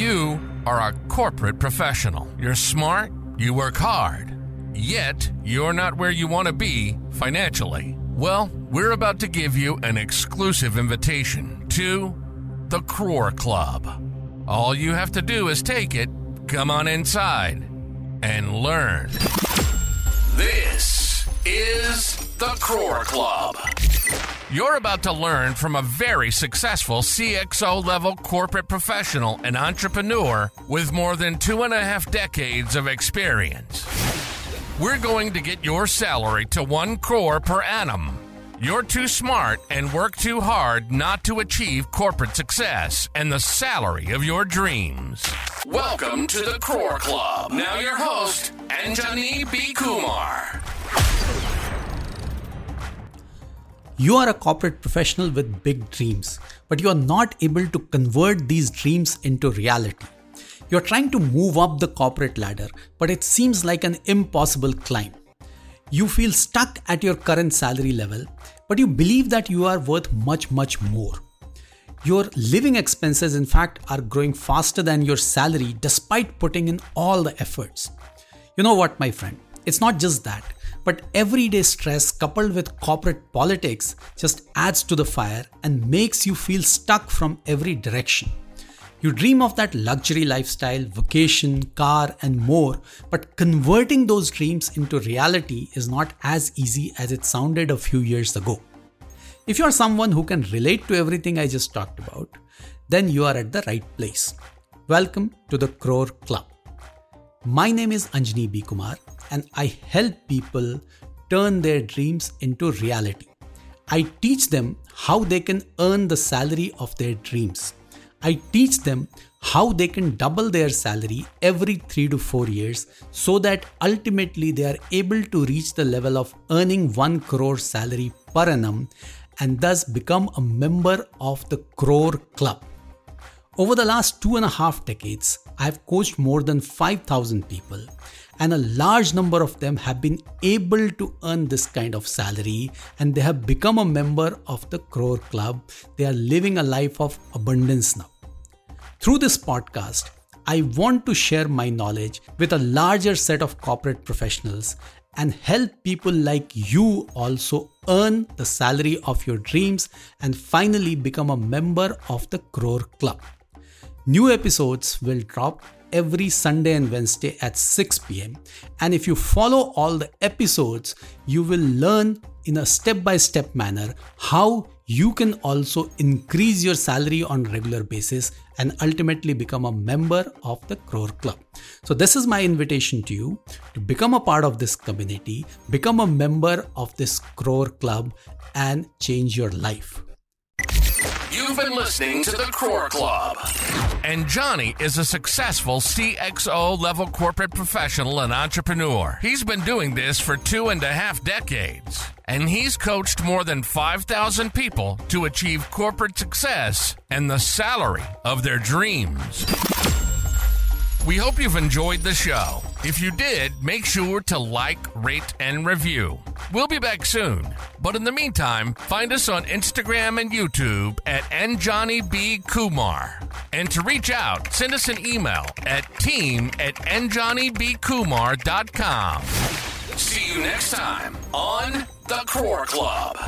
You are a corporate professional. You're smart, you work hard, yet you're not where you want to be financially. Well, we're about to give you an exclusive invitation to the Crore Club. All you have to do is take it, come on inside, and learn. This is the Crore Club. You're about to learn from a very successful CXO level corporate professional and entrepreneur with more than two and a half decades of experience. We're going to get your salary to one crore per annum. You're too smart and work too hard not to achieve corporate success and the salary of your dreams. Welcome to the Crore Club. Now your host, Anjani B. Kumar. You are a corporate professional with big dreams, but you are not able to convert these dreams into reality. You're trying to move up the corporate ladder, but it seems like an impossible climb. You feel stuck at your current salary level, but you believe that you are worth much, much more. Your living expenses, in fact, are growing faster than your salary despite putting in all the efforts. You know what, my friend? It's not just that. But everyday stress coupled with corporate politics just adds to the fire and makes you feel stuck from every direction. You dream of that luxury lifestyle, vacation, car, and more, but converting those dreams into reality is not as easy as it sounded a few years ago. If you are someone who can relate to everything I just talked about, then you are at the right place. Welcome to the Crore Club. My name is Anjani B. Kumar, and I help people turn their dreams into reality. I teach them how they can earn the salary of their dreams. I teach them how they can double their salary every 3 to 4 years so that ultimately they are able to reach the level of earning 1 crore salary per annum and thus become a member of the Crore Club. Over the last two and a half decades, I've coached more than 5,000 people and a large number of them have been able to earn this kind of salary and they have become a member of the Crore Club. They are living a life of abundance now. Through this podcast, I want to share my knowledge with a larger set of corporate professionals and help people like you also earn the salary of your dreams and finally become a member of the Crore Club. New episodes will drop every Sunday and Wednesday at 6 pm. And if you follow all the episodes, you will learn in a step by step manner how you can also increase your salary on regular basis and ultimately become a member of the Crore Club. So this is my invitation to you to become a part of this community, become a member of this Crore Club and change your life. You've been listening to the Crore Club. Anjani is a successful CXO level corporate professional and entrepreneur. He's been doing this for two and a half decades. And he's coached more than 5,000 people to achieve corporate success and the salary of their dreams. We hope you've enjoyed the show. If you did, make sure to like, rate, and review. We'll be back soon. But in the meantime, find us on Instagram and YouTube at anjanib kumar. And to reach out, send us an email at team at anjaniBkumar.com. See you next time on The Crore Club.